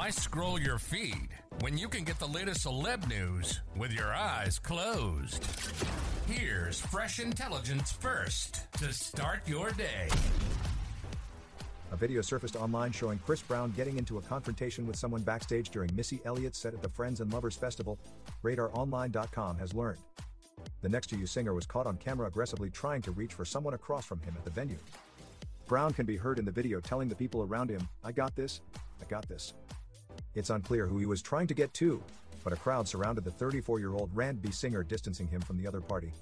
Why scroll your feed when you can get the latest celeb news with your eyes closed? Here's fresh intelligence first to start your day. A video surfaced online showing Chris Brown getting into a confrontation with someone backstage during Missy Elliott's set at the Friends and Lovers Festival, RadarOnline.com has learned. The Next to You singer was caught on camera aggressively trying to reach for someone across from him at the venue. Brown can be heard in the video telling the people around him, I got this, I got this. It's unclear who he was trying to get to, but a crowd surrounded the 34 year old R&B singer, distancing him from the other party.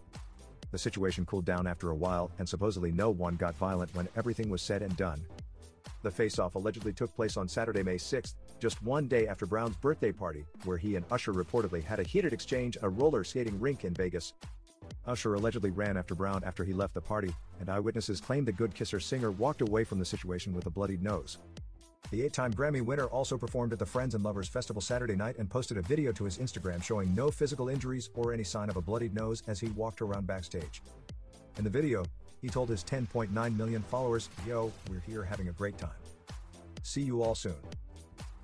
The situation cooled down after a while, and supposedly no one got violent when everything was said and done. The face off allegedly took place on Saturday, May 6, just one day after Brown's birthday party, where he and Usher reportedly had a heated exchange at a roller skating rink in Vegas. Usher allegedly ran after Brown after he left the party, and eyewitnesses claimed the Good Kisser singer walked away from the situation with a bloodied nose. The eight time Grammy winner also performed at the Friends and Lovers Festival Saturday night and posted a video to his Instagram showing no physical injuries or any sign of a bloodied nose as he walked around backstage. In the video, he told his 10.9 million followers, Yo, we're here having a great time. See you all soon.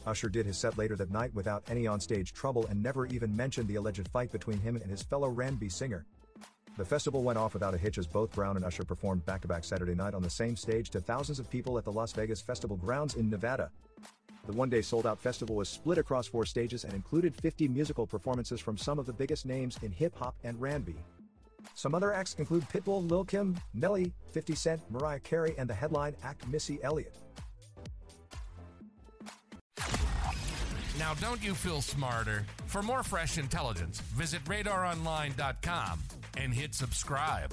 Usher did his set later that night without any onstage trouble and never even mentioned the alleged fight between him and his fellow R&B singer. The festival went off without a hitch as both Brown and Usher performed back to back Saturday night on the same stage to thousands of people at the Las Vegas Festival grounds in Nevada. The one day sold out festival was split across four stages and included 50 musical performances from some of the biggest names in hip hop and R&B. Some other acts include Pitbull, Lil Kim, Nelly, 50 Cent, Mariah Carey, and the headline act Missy Elliott. Now, don't you feel smarter? For more fresh intelligence, visit radaronline.com and hit subscribe.